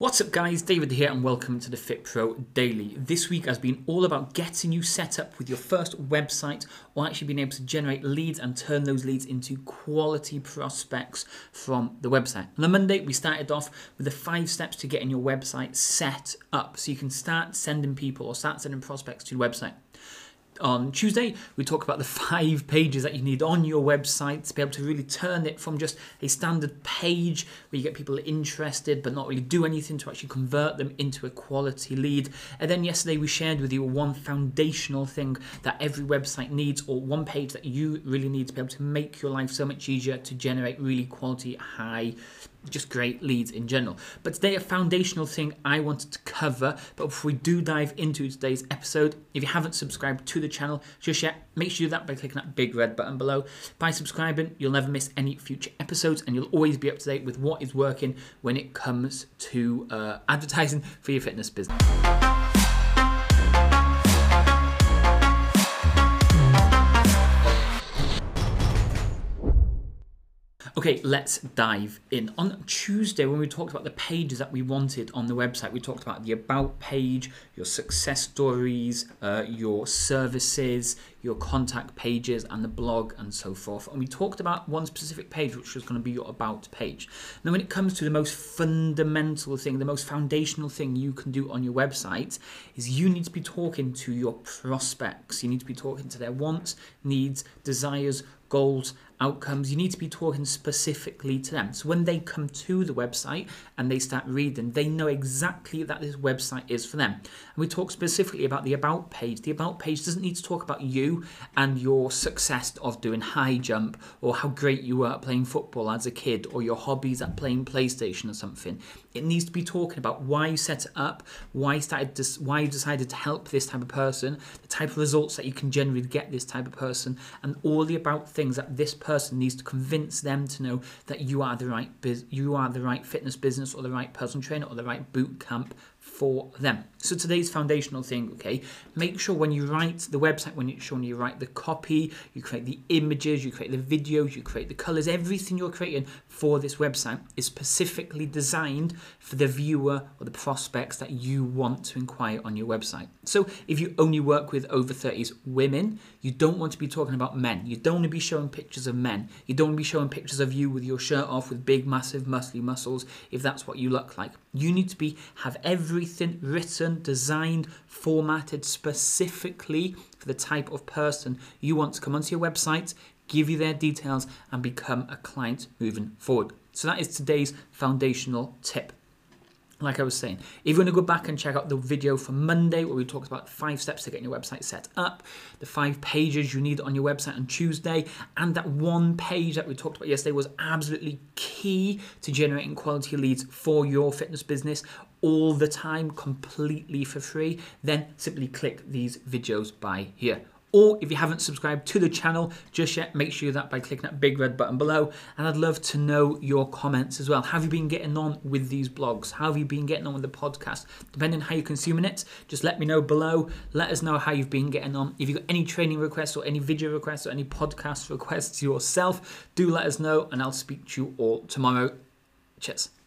What's up guys, David here and welcome to the Fit Pro Daily. This week has been all about getting you set up with your first website or actually being able to generate leads and turn those leads into quality prospects from the website. On the Monday we started off with the five steps to getting your website set up so you can start sending people or start sending prospects to your website on Tuesday, we talk about the five pages that you need on your website to be able to really turn it from just a standard page where you get people interested but not really do anything to actually convert them into a quality lead. And then yesterday, we shared with you one foundational thing that every website needs, or one page that you really need to be able to make your life so much easier to generate really quality, high just great leads in general. But today, a foundational thing I wanted to cover. But before we do dive into today's episode, if you haven't subscribed to the channel just yet, make sure you do that by clicking that big red button below. By subscribing, you'll never miss any future episodes and you'll always be up to date with what is working when it comes to uh, advertising for your fitness business. Okay, let's dive in. On Tuesday, when we talked about the pages that we wanted on the website, we talked about the About page, your success stories, uh, your services, your contact pages, and the blog, and so forth. And we talked about one specific page, which was going to be your About page. Now, when it comes to the most fundamental thing, the most foundational thing you can do on your website, is you need to be talking to your prospects. You need to be talking to their wants, needs, desires, goals, outcomes, you need to be talking specifically to them. So when they come to the website and they start reading, they know exactly that this website is for them. And we talk specifically about the About page. The About page doesn't need to talk about you and your success of doing high jump or how great you were at playing football as a kid or your hobbies at playing PlayStation or something. It needs to be talking about why you set it up, why you started, why you decided to help this type of person, the type of results that you can generally get this type of person, and all the about things that this person needs to convince them to know that you are the right biz- you are the right fitness business or the right personal trainer or the right boot camp for them. So today's foundational thing, okay, make sure when you write the website, when you're showing you write the copy, you create the images, you create the videos, you create the colors, everything you're creating for this website is specifically designed for the viewer or the prospects that you want to inquire on your website. So if you only work with over 30s women, you don't want to be talking about men. You don't want to be showing pictures of men. You don't want to be showing pictures of you with your shirt off with big, massive, muscly muscles if that's what you look like. You need to be have everything written, designed, formatted specifically for the type of person you want to come onto your website, give you their details, and become a client moving forward. So that is today's foundational tip like I was saying, if you want to go back and check out the video from Monday where we talked about five steps to getting your website set up, the five pages you need on your website on Tuesday, and that one page that we talked about yesterday was absolutely key to generating quality leads for your fitness business all the time completely for free, then simply click these videos by here. Or if you haven't subscribed to the channel just yet, make sure that by clicking that big red button below. And I'd love to know your comments as well. Have you been getting on with these blogs? How have you been getting on with the podcast? Depending on how you're consuming it, just let me know below. Let us know how you've been getting on. If you've got any training requests or any video requests or any podcast requests yourself, do let us know and I'll speak to you all tomorrow. Cheers.